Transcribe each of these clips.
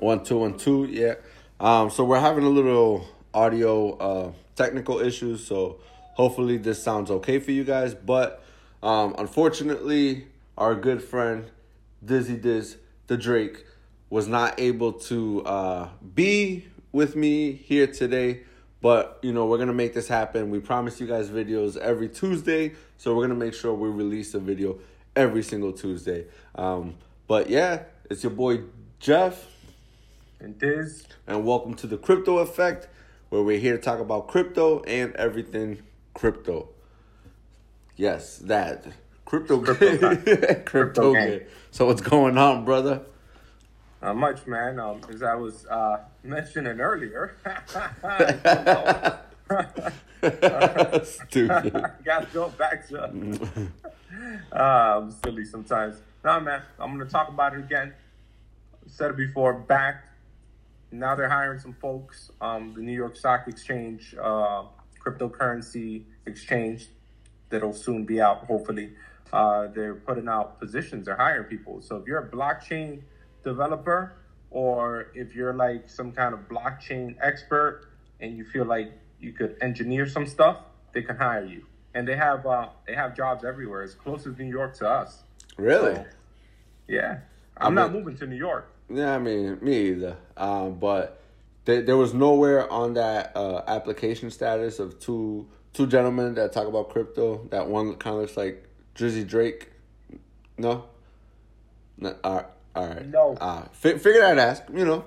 One two one two, yeah. Um, so we're having a little audio uh, technical issues, so hopefully this sounds okay for you guys. But um, unfortunately, our good friend Dizzy Diz, the Drake, was not able to uh, be with me here today. But you know we're gonna make this happen. We promise you guys videos every Tuesday, so we're gonna make sure we release a video every single Tuesday. Um, but yeah, it's your boy Jeff And Diz, and welcome to the Crypto Effect, where we're here to talk about crypto and everything crypto. Yes, that crypto Crypto game. crypto game. So what's going on, brother? not much, man. Um, as I was uh, mentioning earlier, Stupid. got to go back to. uh, I'm silly sometimes. No, man. I'm gonna talk about it again. Said it before. Back. Now they're hiring some folks. Um, the New York Stock Exchange, uh, cryptocurrency exchange, that'll soon be out. Hopefully, uh, they're putting out positions. They're hiring people. So if you're a blockchain developer, or if you're like some kind of blockchain expert, and you feel like you could engineer some stuff, they can hire you. And they have uh, they have jobs everywhere. As close as New York to us. Really? So, yeah, I'm I not moving to New York. Yeah, I mean, me either. Um, but there, there was nowhere on that uh, application status of two two gentlemen that talk about crypto. That one kind of looks like Drizzy Drake. No. No. All right. All right. No. Uh, fi- figured I'd ask. You know.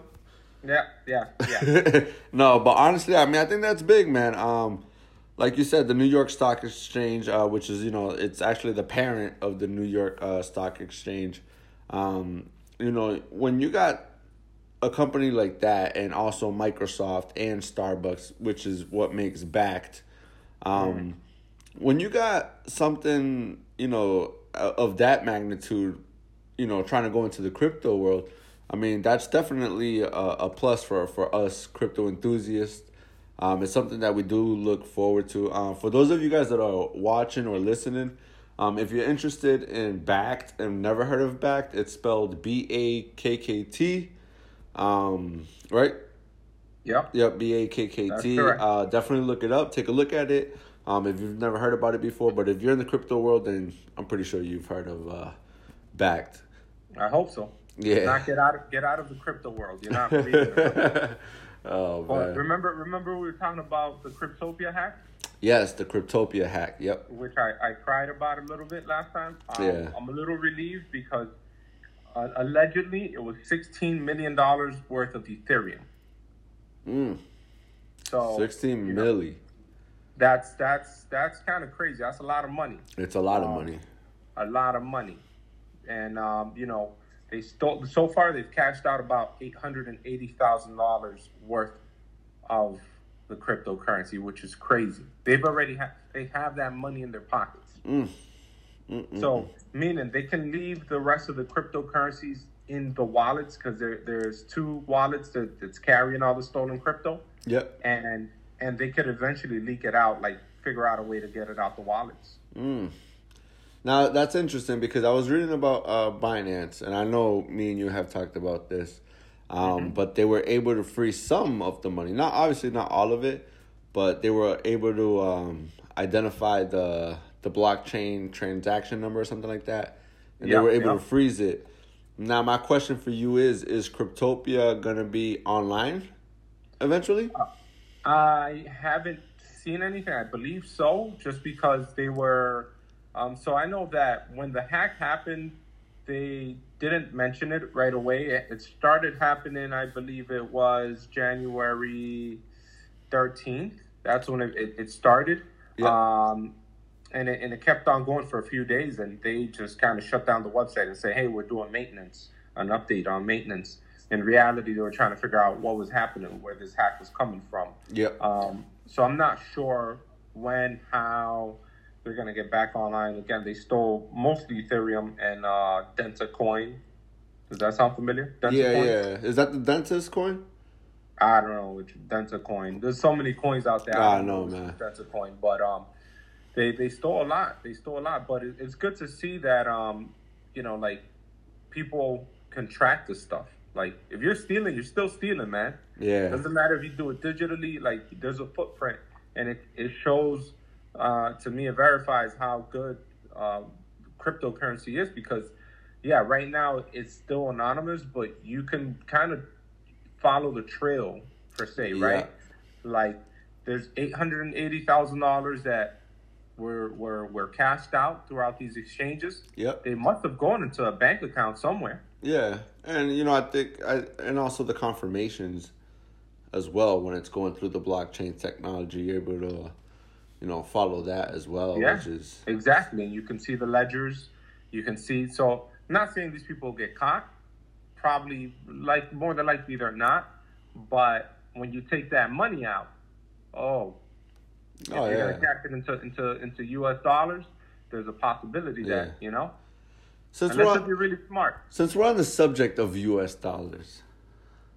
Yeah, yeah, yeah. no, but honestly, I mean, I think that's big, man. Um, like you said, the New York Stock Exchange, uh, which is you know, it's actually the parent of the New York uh, Stock Exchange. Um, you know, when you got a company like that, and also Microsoft and Starbucks, which is what makes Bakkt. Um, When you got something, you know, of that magnitude, you know, trying to go into the crypto world, I mean, that's definitely a, a plus for, for us crypto enthusiasts. Um, it's something that we do look forward to. Um, for those of you guys that are watching or listening, um, if you're interested in Bakkt and never heard of Bakkt, it's spelled B A K K T. Um, right? Yep. Yep, B A K K T. Uh, definitely look it up. Take a look at it. Um, if you've never heard about it before, but if you're in the crypto world, then I'm pretty sure you've heard of uh, Bakkt. I hope so. Yeah. Not get out of get out of the crypto world. You're not oh But man. remember, remember we were talking about the Cryptopia hack, Yes, the Cryptopia hack. Yep. which I, I cried about a little bit last time. Um, Yeah. I'm a little relieved because uh, allegedly it was 16 million dollars worth of Ethereum. Mm, So 16 you know, milli. That's that's that's kind of crazy. That's a lot of money. It's a lot of Um, money. a lot of money. And um, you know, they stole so far they've cashed out about eight hundred and eighty thousand dollars worth of the cryptocurrency, which is crazy. They've already ha- they have that money in their pockets. Mm. So meaning they can leave the rest of the cryptocurrencies in the wallets because there there's two wallets that, that's carrying all the stolen crypto, Yep. and and they could eventually leak it out, like figure out a way to get it out the wallets. Mm. Now that's interesting because I was reading about uh, Binance, and I know me and you have talked about this, um, Mm-hmm. but they were able to free some of the money. Not obviously not all of it, but they were able to um, identify the the blockchain transaction number or something like that, and Yeah, they were able yeah. to freeze it. Now my question for you is: Is Cryptopia gonna be online eventually? I haven't seen anything. I believe so, just because they were. Um, so I know that when the hack happened, they didn't mention it right away. It started happening, I believe it was January 13th. That's when it, it, started. Yeah. Um, and it, and it kept on going for a few days, and they just kind of shut down the website and say, "Hey, we're doing maintenance, an update on maintenance." In reality, they were trying to figure out what was happening, where this hack was coming from. Yep. Um, so I'm not sure when, how they're going to get back online. Again, they stole mostly Ethereum and uh, Delta Coin. Does that sound familiar? Delta yeah, Coin? yeah. Is that the dentist coin? I don't know which Delta Coin. There's so many coins out there. I don't know, man. Delta Coin, but um, they they stole a lot. They stole a lot, but it, it's good to see that um, you know, like people can track this stuff. Like if you're stealing, you're still stealing, man. Yeah. Doesn't matter if you do it digitally. Like there's a footprint, and it it shows uh, to me. It verifies how good um, cryptocurrency is because, yeah, right now it's still anonymous, but you can kind of follow the trail per se, Yeah. right? Like there's eight hundred and eighty thousand dollars that were were were cashed out throughout these exchanges. Yep. They must have gone into a bank account somewhere. Yeah, and you know, I think, I and also the confirmations as well when it's going through the blockchain technology, you're able to, you know, follow that as well, Yeah. which is Exactly. And you can see the ledgers. You can see. So, I'm not saying these people get caught. Probably, like more than likely, they're not. But when you take that money out, oh, oh you're yeah. gonna cash it into into into U.S. dollars, there's a possibility Yeah. that you know, Since we're on, you're really smart. since we're on the subject of U.S. dollars,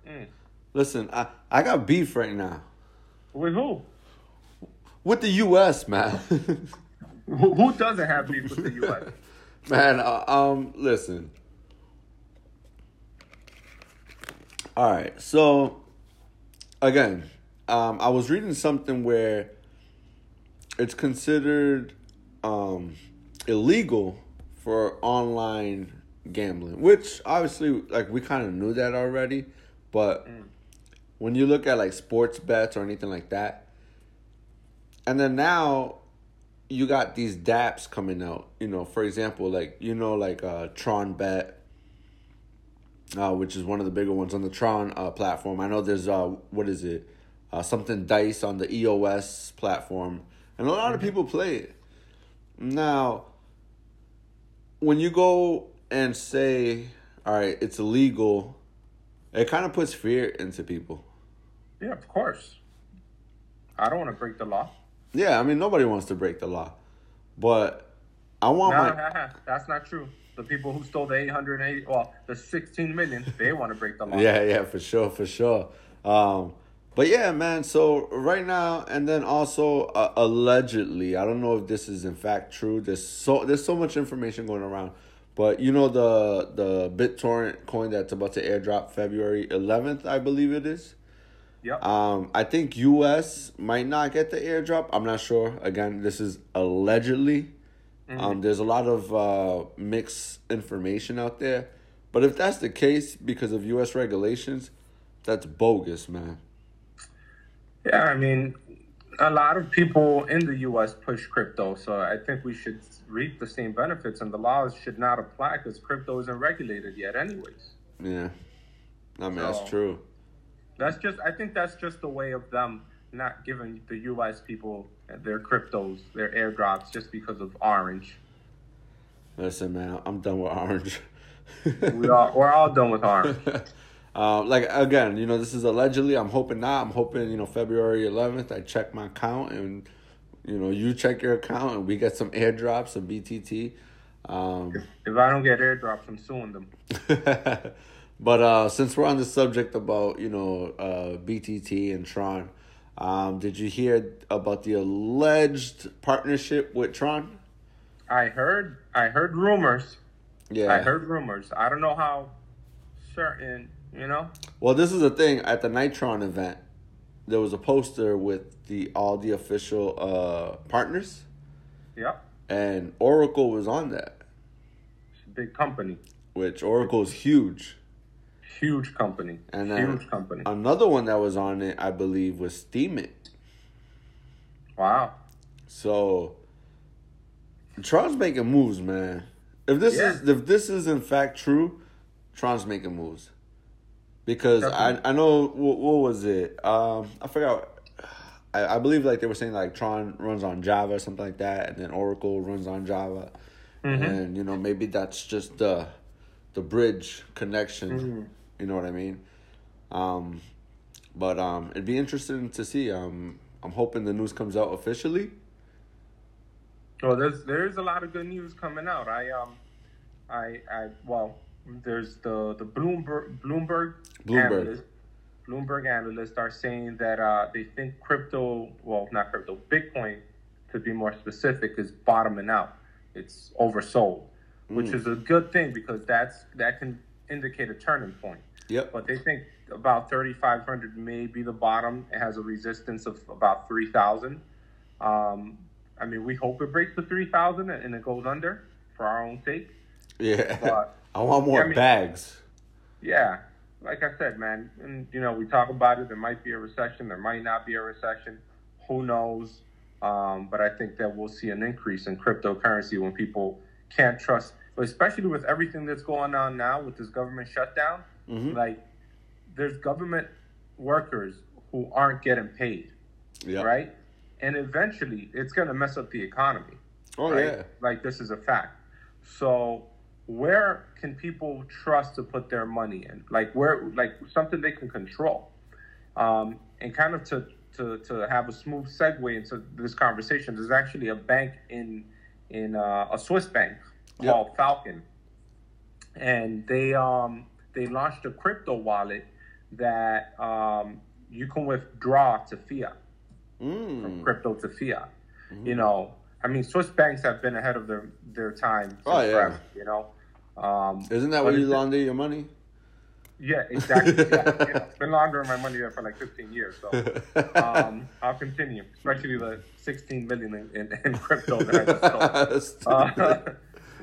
Mm. listen, I I got beef right now With who? With the U.S. man. Who, who doesn't have beef with the U.S.? Man, uh, um, listen. All right, so again, um, I was reading something where it's considered um, illegal for online gambling, which obviously, like, we kind of knew that already, but when you look at like sports bets or anything like that, and then now you got these dApps coming out. You know, for example, like you know, like uh, Tron Bet, uh, which is one of the bigger ones on the Tron uh, platform. I know there's uh, what is it, uh, something Dice on the EOS platform, and a lot of people play it. Now, when you go and say, "All right, it's illegal," it kind of puts fear into people. Yeah, of course. I don't want to break the law. Yeah, I mean nobody wants to break the law, but I want No, my that's not true. The people who stole the 880, well, the 16 million, they want to break the law. Yeah, yeah, for sure, for sure. Um, but yeah, man. So right now, and then also uh, allegedly, I don't know if this is in fact true. There's so there's so much information going around, but you know the the BitTorrent coin that's about to airdrop February 11th, I believe it is. Yep. Um, I think U.S. might not get the airdrop. I'm not sure. Again, this is allegedly. Um, there's a lot of uh, mixed information out there, but if that's the case because of U.S. regulations, that's bogus, man. Yeah, I mean, a lot of people in the U.S. push crypto, so I think we should reap the same benefits, and the laws should not apply because crypto isn't regulated yet, anyways. Yeah, I mean that's true. That's just, I think that's just the way of them not giving the U.S. people their cryptos, their airdrops, just because of Orange. Listen, man, I'm done with orange. We all, we're all done with Orange. Um, like again, you know, this is allegedly. I'm hoping not. I'm hoping you know February 11th. I check my account, and you know, you check your account, and we get some airdrops of BTT. Um, If I don't get airdrops, I'm suing them. but uh, since we're on the subject about you know uh, BTT and Tron, um, did you hear about the alleged partnership with Tron? I heard, I heard rumors. Yeah, I heard rumors. I don't know how certain, you know. Well, this is the thing at the Nitron event. There was a poster with the all the official uh, partners, Yep, and Oracle was on that. it's a big company, Which Oracle is huge. Huge company, And then huge company. another one that was on it, I believe, was Steemit. wow. So Tron's making moves, man. If this Yeah. is if this is in fact true, Tron's making moves. Because I Definitely. I know what, what was it? Um, I forgot. I, I believe like they were saying like Tron runs on Java or something like that, and then Oracle runs on Java, mm-hmm. and you know maybe that's just the the bridge connection. Mm-hmm. You know what I mean? Um, but um, it'd be interesting to see. Um, I'm hoping the news comes out officially. Well, there's there's a lot of good news coming out. I um, I I well, there's the the Bloomberg Bloomberg Bloomberg. analysts, Bloomberg analysts are saying that uh, they think crypto, well, not crypto, Bitcoin, to be more specific, is bottoming out. It's oversold, which is a good thing because that's that can indicate a turning point. Yep. But they think about 3,500 may be the bottom. It has a resistance of about 3,000. Um, I mean, we hope it breaks the 3,000 and it goes under for our own sake. Yeah. But- I want more I mean- bags. Yeah, like I said, man, and you know, we talk about it. There might be a recession. There might not be a recession. Who knows? Um, but I think that we'll see an increase in cryptocurrency when people can't trust, but especially with everything that's going on now with this government shutdown. Mhm. Like, there's government workers who aren't getting paid, Yeah. right? And eventually, it's going to mess up the economy Oh right? yeah. Like this is a fact. So where can people trust to put their money in? Like where, like something they can control, um, and kind of to to to have a smooth segue into this conversation. There's actually a bank in in uh, a Swiss bank Yep. called Falcon, and they um they launched a crypto wallet that um, you can withdraw to fiat from Mm. crypto to fiat. You know, I mean, Swiss banks have been ahead of their their time. Oh, yeah. forever, you know. Um, Isn't that where you launder your money? Yeah, exactly. yeah, you know, been laundering my money there for like 15 years, so um, I'll continue. Especially the 16 million in, in, in crypto that I just stole. Uh,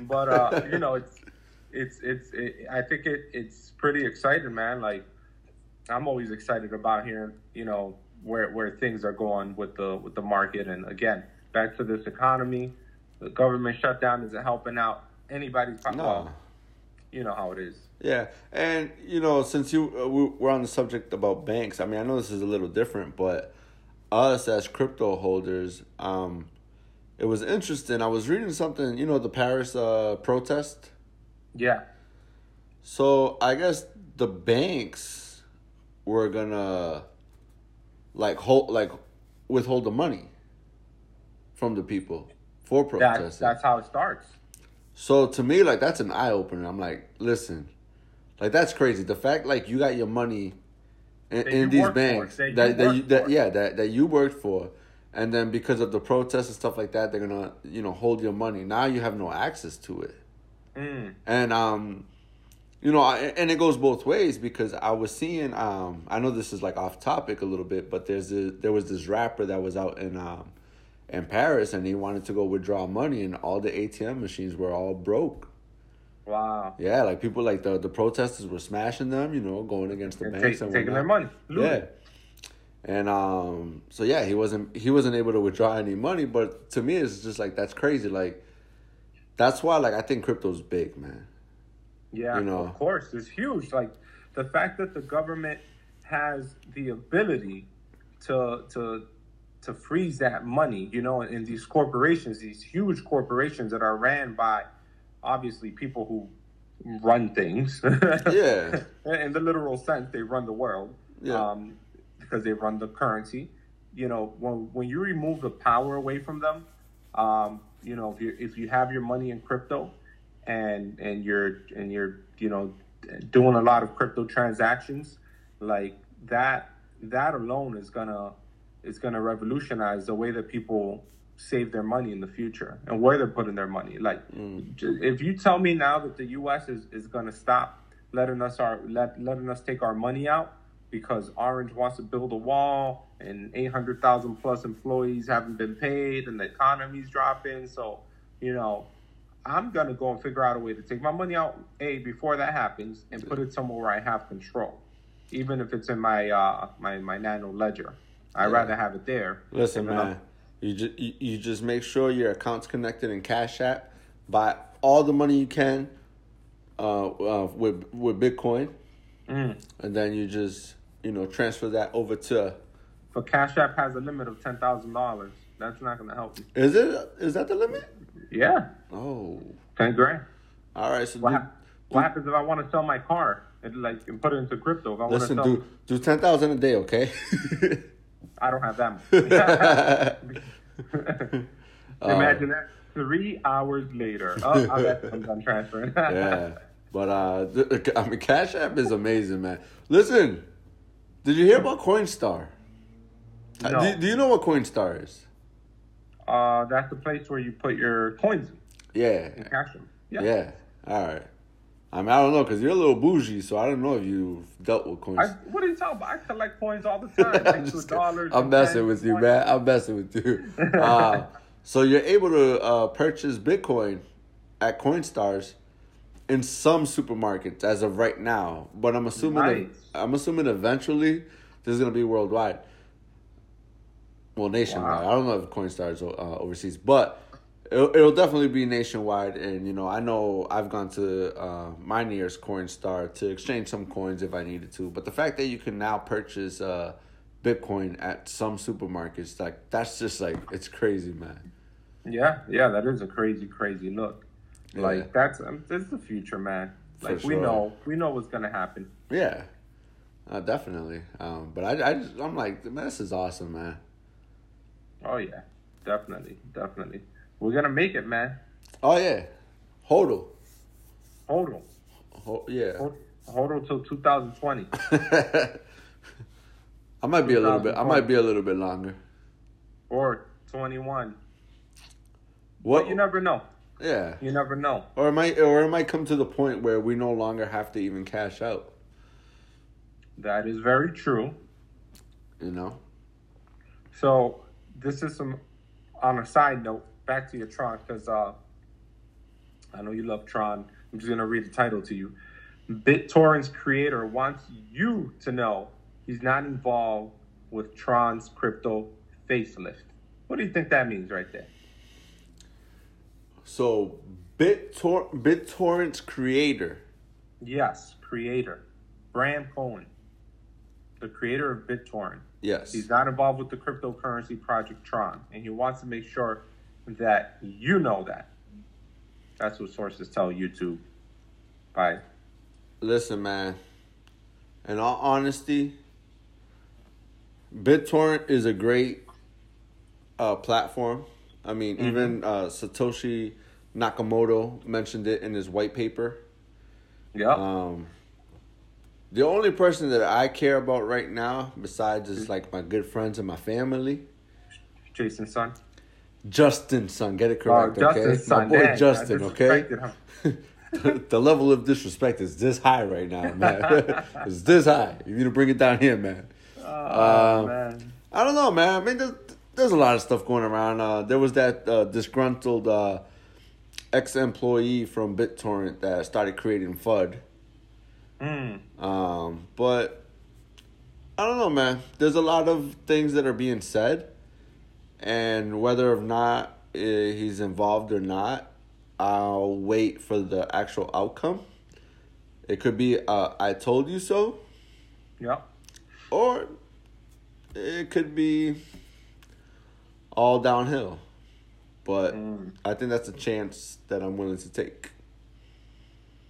but uh, you know, it's it's it's. It, I think it it's pretty exciting, man. Like I'm always excited about hearing, you know, where where things are going with the with the market. And again, back to this economy, the government shutdown isn't helping out anybody's. no. Well, you know how it is. Yeah, and you know, since you uh, we- we're on the subject about banks, I mean, I know this is a little different, but us as crypto holders, um, it was interesting. I was reading something, you know, the Paris uh, protest. Yeah. So I guess the banks were gonna like hold like withhold the money from the people for protesting. that's how it starts. So to me, like that's an eye opener. I'm like, listen, like that's crazy. The fact like you got your money in, in these banks that that that, you, that yeah that that you worked for, and then because of the protests and stuff like that, they're gonna you know hold your money. Now you have no access to it, Mm. and um, you know, I, and it goes both ways because I was seeing um, I know this is like off topic a little bit, but there's a, there was this rapper that was out in um in Paris and he wanted to go withdraw money and all the ATM machines were all broke. Wow. Yeah, like people like the the protesters were smashing them, you know, going against the And banks take, and taking their money. Looting. Yeah. And um so yeah, he wasn't he wasn't able to withdraw any money, but to me it's just like that's crazy. Like that's why like I think crypto's big, man. Yeah, you know. of course, it's huge. Like the fact that the government has the ability to to to freeze that money, you know, in these corporations, these huge corporations that are ran by obviously people who run things. Yeah. in the literal sense, they run the world. Yeah. Um, because they run the currency. You know, when when you remove the power away from them, um, you know, if you if you have your money in crypto, and and you're and you're you know doing a lot of crypto transactions, like that that alone is gonna is gonna revolutionize the way that people save their money in the future and where they're putting their money. Like, j- if you tell me now that the U.S. is, is gonna stop letting us our let, letting us take our money out because Orange wants to build a wall and 800,000 plus employees haven't been paid and the economy's dropping. So, you know, I'm going to go and figure out a way to take my money out, A, before that happens and put it somewhere where I have control, even if it's in my, uh, my, my nano ledger. I'd Yeah. rather have it there. Listen, up- man, you just you, you just make sure your account's connected in Cash App. Buy all the money you can uh, uh, with with Bitcoin, Mm. and then you just you know transfer that over to. But Cash App has a limit of $10,000. That's not going to help you. Is it is that the limit? Yeah, Oh, 10 grand. all right. So What, do, hap- what happens if I want to sell my car and like and put it into crypto? If I want to listen, sell, do do ten thousand a day, okay? I don't have that much. Uh, Imagine that. Three hours later, oh, I bet I'm done transferring. yeah, but uh, I mean, Cash App is amazing, man. Listen, did you hear about Coinstar? Uh, No. Do, do you know what Coinstar is? Uh, that's the place where you put your coins Yeah, and cash them. Yeah. yeah. All right. I mean, I don't know because you're a little bougie, so I don't know if you've dealt with coins. I, what are you talking about? I collect coins all the time. I'm, just dollars. I'm messing with you, man. I'm messing with you. Uh, so you're able to uh, purchase Bitcoin at Coinstars in some supermarkets as of right now, but I'm assuming Nice. I'm assuming eventually this is gonna be worldwide. Well, nationwide. Wow. I don't know if Coinstar is uh, overseas, but it'll, it'll definitely be nationwide. And you know, I know I've gone to uh, my nearest Coinstar to exchange some coins if I needed to. But the fact that you can now purchase uh, Bitcoin at some supermarkets, like that's just like it's crazy, man. Yeah, yeah, that is a crazy, crazy look. Like Yeah. that's um, this is the future, man. Like we know, we know what's gonna happen. Yeah, uh, definitely. Um, but I, I just, I'm like, man, this is awesome, man. Oh yeah, definitely, definitely. We're gonna make it, man. Oh yeah, hodl. Hold on, Ho- yeah. hold, hold on till 2020. I might be a little bit. I might be a little bit longer. or 21. What But you never know. Yeah. You never know. Or it might, or it might come to the point where we no longer have to even cash out. That is very true. You know. So this is some on a side note. Back to your Tron because uh, I know you love Tron. I'm just gonna read the title to you. BitTorrent's creator wants you to know he's not involved with Tron's crypto facelift. What do you think that means right there? So BitTor- BitTorrent's creator. Yes, creator, Bram Cohen, the creator of BitTorrent. Yes. He's not involved with the cryptocurrency project Tron, and he wants to make sure that you know that. That's what sources tell YouTube. By Listen, man. In all honesty, BitTorrent is a great uh, platform. I mean, even uh, Satoshi Nakamoto mentioned it in his white paper. yeah, Um, the only person that I care about right now, besides is like my good friends and my family, Jason's son. Justin's son. Get it Oh, correct, okay? Justin's My boy Dang, Justin, okay? the, the level of disrespect is this high right now, man. it's this high. You need to bring it down here, man. Oh Um, man, I don't know, man. I mean, there's, there's a lot of stuff going around. Uh, there was that uh, disgruntled uh, ex-employee from BitTorrent that started creating FUD. Hmm. Um, but I don't know, man. There's a lot of things that are being said, and whether or not uh, he's involved or not, I'll wait for the actual outcome. It could be uh, "I told you so," yeah. or it could be all downhill. But Mm. I think that's a chance that I'm willing to take.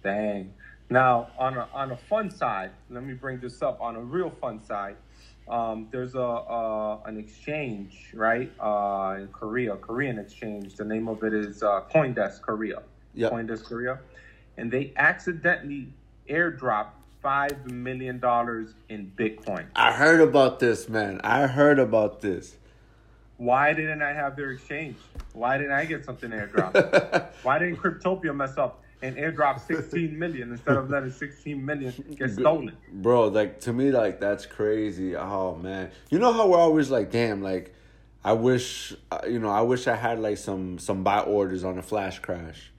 Dang. Now, on a on a fun side, let me bring this up. On a real fun side, um, there's a uh, an exchange right uh, in Korea, Korean exchange. The name of it is uh, CoinDesk Korea. Yep. CoinDesk Korea, and they accidentally airdropped five million dollars in Bitcoin. I heard about this, man. I heard about this. Why didn't I have their exchange? Why didn't I get something airdropped? Why didn't Cryptopia mess up and airdrop 16 million instead of letting 16 million get stolen? Bro, like to me, like that's crazy. Oh man, you know how we're always like, damn, like I wish, uh, you know, I wish I had like some some buy orders on a flash crash.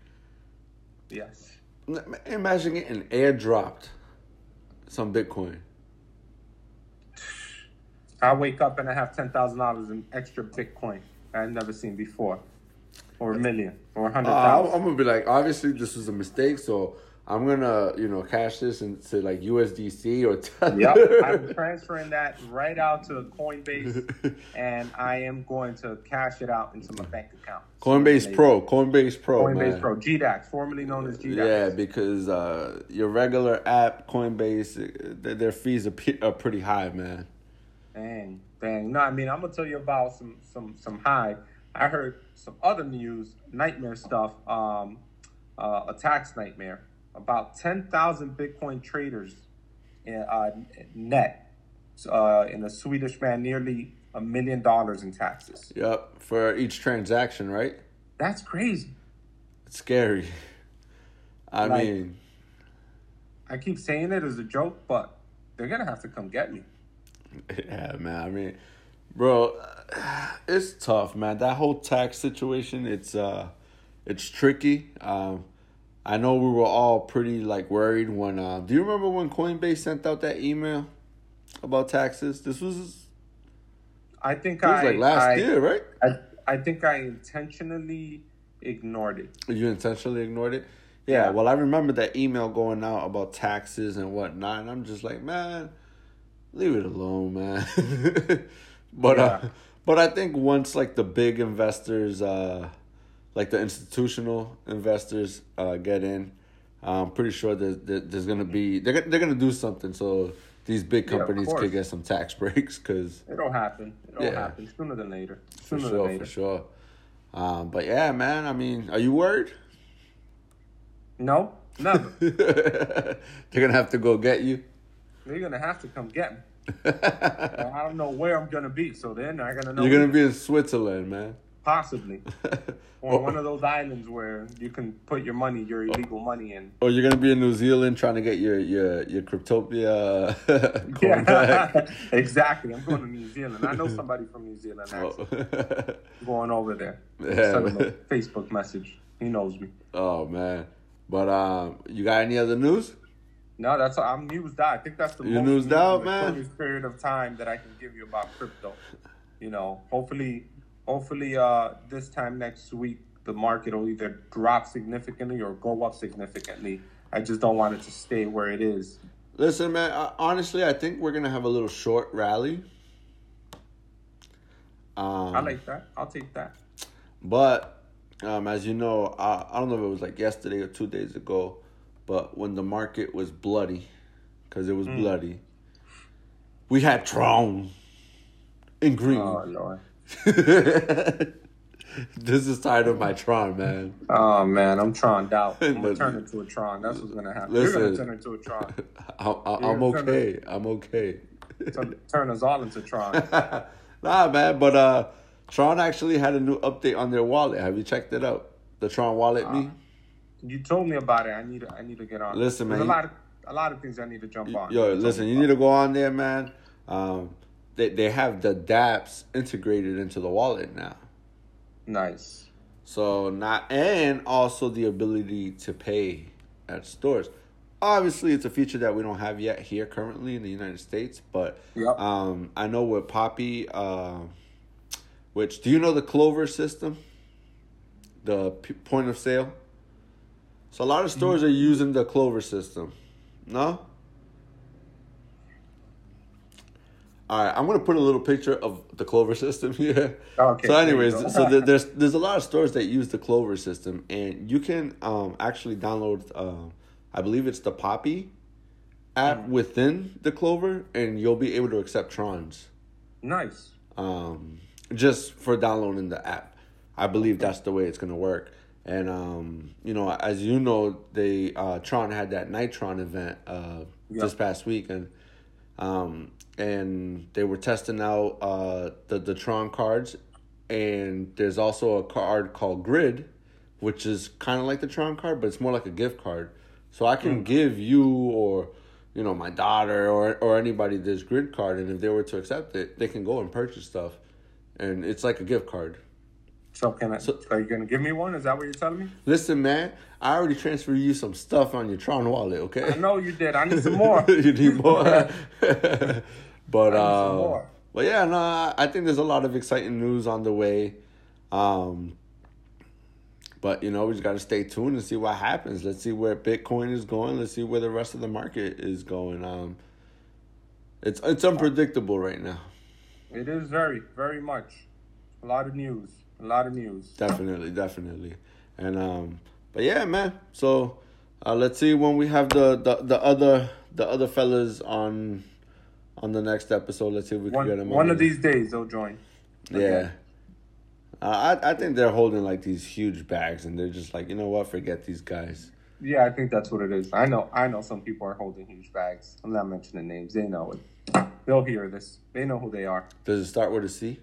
Yes. Imagine getting airdropped some Bitcoin. I wake up and I have $10,000 in extra Bitcoin I've never seen before. Or a million or a hundred Uh, I'm, gonna be like, obviously this was a mistake, so I'm gonna, you know, cash this into like USDC or Tether. Yep, I'm transferring that right out to Coinbase, and I am going to cash it out into my bank account. Coinbase Pro, Coinbase Pro, Coinbase man. Pro, GDAX, formerly known as GDAX. Yeah, because uh, your regular app, Coinbase, uh, their, fees are, are pretty high, man. Dang, dang. No, I mean I'm gonna tell you about some some some high. I heard some other news, nightmare stuff. Um, uh, a tax nightmare. About ten thousand Bitcoin traders, in, uh, net, uh, in a Swedish man, nearly a million dollars in taxes. Yep, for each transaction, right? That's crazy. It's scary. I Like- mean, I keep saying it as a joke, but they're gonna have to come get me. Yeah, man. I mean, bro, it's tough, man. That whole tax situation, it's uh, it's tricky. Um, I know we were all pretty like worried when. Uh, do you remember when Coinbase sent out that email about taxes? This was. I think it was I like last I, year, right? I, I think I intentionally ignored it. You intentionally ignored it. Yeah, Yeah. well, I remember that email going out about taxes and whatnot, and I'm just like, man, leave it alone, man. but uh, but I think once like the big investors, uh, like the institutional investors, uh, get in, I'm pretty sure that, that there's gonna be they're gonna- they're gonna do something so these big companies course. could get some tax breaks because It'll happen. It'll Yeah. happen sooner than later. for Sooner sure than later. for sure. Um, but yeah, man. I mean, are you worried? No, never. they're gonna have to go get you. They're gonna have to come get me. I don't know where I'm gonna be, so they're not gonna know. You're gonna be in Switzerland, man. possibly, or one of those islands where you can put your money, your illegal money in. Or you're gonna be in New Zealand trying to get your your your Cryptopia coin back. Yeah, exactly. I'm going to New Zealand. I know somebody from New Zealand. Actually, Oh. going over there. Yeah, Send him a. Facebook message. He knows me. oh man, but um, you got any other news? No, that's I'm newsed out. I think that's the You're most out, man? period of time that I can give you about crypto. You know, hopefully, hopefully, uh, this time next week the market will either drop significantly or go up significantly. I just don't want it to stay where it is. Listen, man. Honestly, I think we're gonna have a little short rally. Um, I like that. I'll take that. But um, as you know, I, I don't know if it was like yesterday or two days ago, but when the market was bloody, because it was Mm. bloody, we had Tron in green. Oh lord. this is tired of my Tron, man. Oh man, I'm troned out. I'm gonna turn into a Tron. That's what's gonna happen. You're gonna turn into a Tron. I, I, I'm You're gonna- okay. I'm okay. Turn, turn us all into Tron. nah, man. But uh, Tron actually had a new update on their wallet. Have you checked it out? The Tron wallet, me. You told me about it. I need to. I need to get on. Listen, There's man, a lot of a lot of things I need to jump on. Yo, listen, you need to go on there, man. Um, they they have the DApps integrated into the wallet now. Nice. So not and also the ability to pay at stores. Obviously, it's a feature that we don't have yet here currently in the United States, but Yep. um, I know with Poppy, uh, which do you know the Clover system, the p- point of sale. So a lot of stores are using the Clover system. No. All right, I'm gonna put a little picture of the Clover system here. Okay, So, anyways, so there's there's a lot of stores that use the Clover system, and you can um actually download. Uh, I believe it's the Poppy app Mm. within the Clover, and you'll be able to accept Trons Nice. um, just for downloading the app. I believe that's the way it's gonna work. And um, you know, as you know, they uh, Tron had that Nitron event uh, Yeah. this past week, and um, and they were testing out uh, the the Tron cards, and there's also a card called Grid, which is kind of like the Tron card, but it's more like a gift card. So I can give you or you know my daughter or or anybody this Grid card, and if they were to accept it, they can go and purchase stuff, and it's like a gift card. So can I? So- are you gonna give me one? Is that what you're telling me? Listen, man, I already transferred you some stuff on your Tron wallet. Okay. I know you did. I need some more. you need more. but I need some uh, more. but yeah, no, I- think there's a lot of exciting news on the way. Um, but you know, we just got to stay tuned and see what happens. Let's see where Bitcoin is going. Let's see where the rest of the market is going. Um, it's it's unpredictable right now. It is very, very much. A lot of news. A lot of news. Definitely, definitely. And um but yeah, man. So uh let's see when we have the the, the other the other fellas on on the next episode. Let's see if we can get One, them one on. of these days they'll join. Yeah. Uh, I I think they're holding like these huge bags and they're just like, you know what, forget these guys. Yeah, I think that's what it is. I know. I know some people are holding huge bags. I'm not mentioning names. They know it. They'll hear this. They know who they are. Does it start with a C?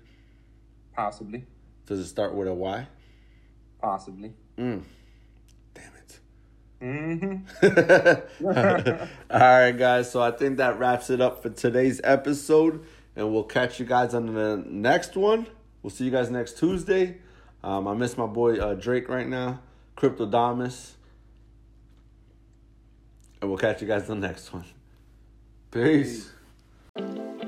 Possibly. Does it start with a Y? Possibly. Mm. Damn it. Mm-hmm. All right, guys. So I think that wraps it up for today's episode, and we'll catch you guys on the next one. We'll see you guys next Tuesday. Um, I miss my boy uh, Drake right now, Cryptodamus, and we'll catch you guys on the next one. Peace. Peace.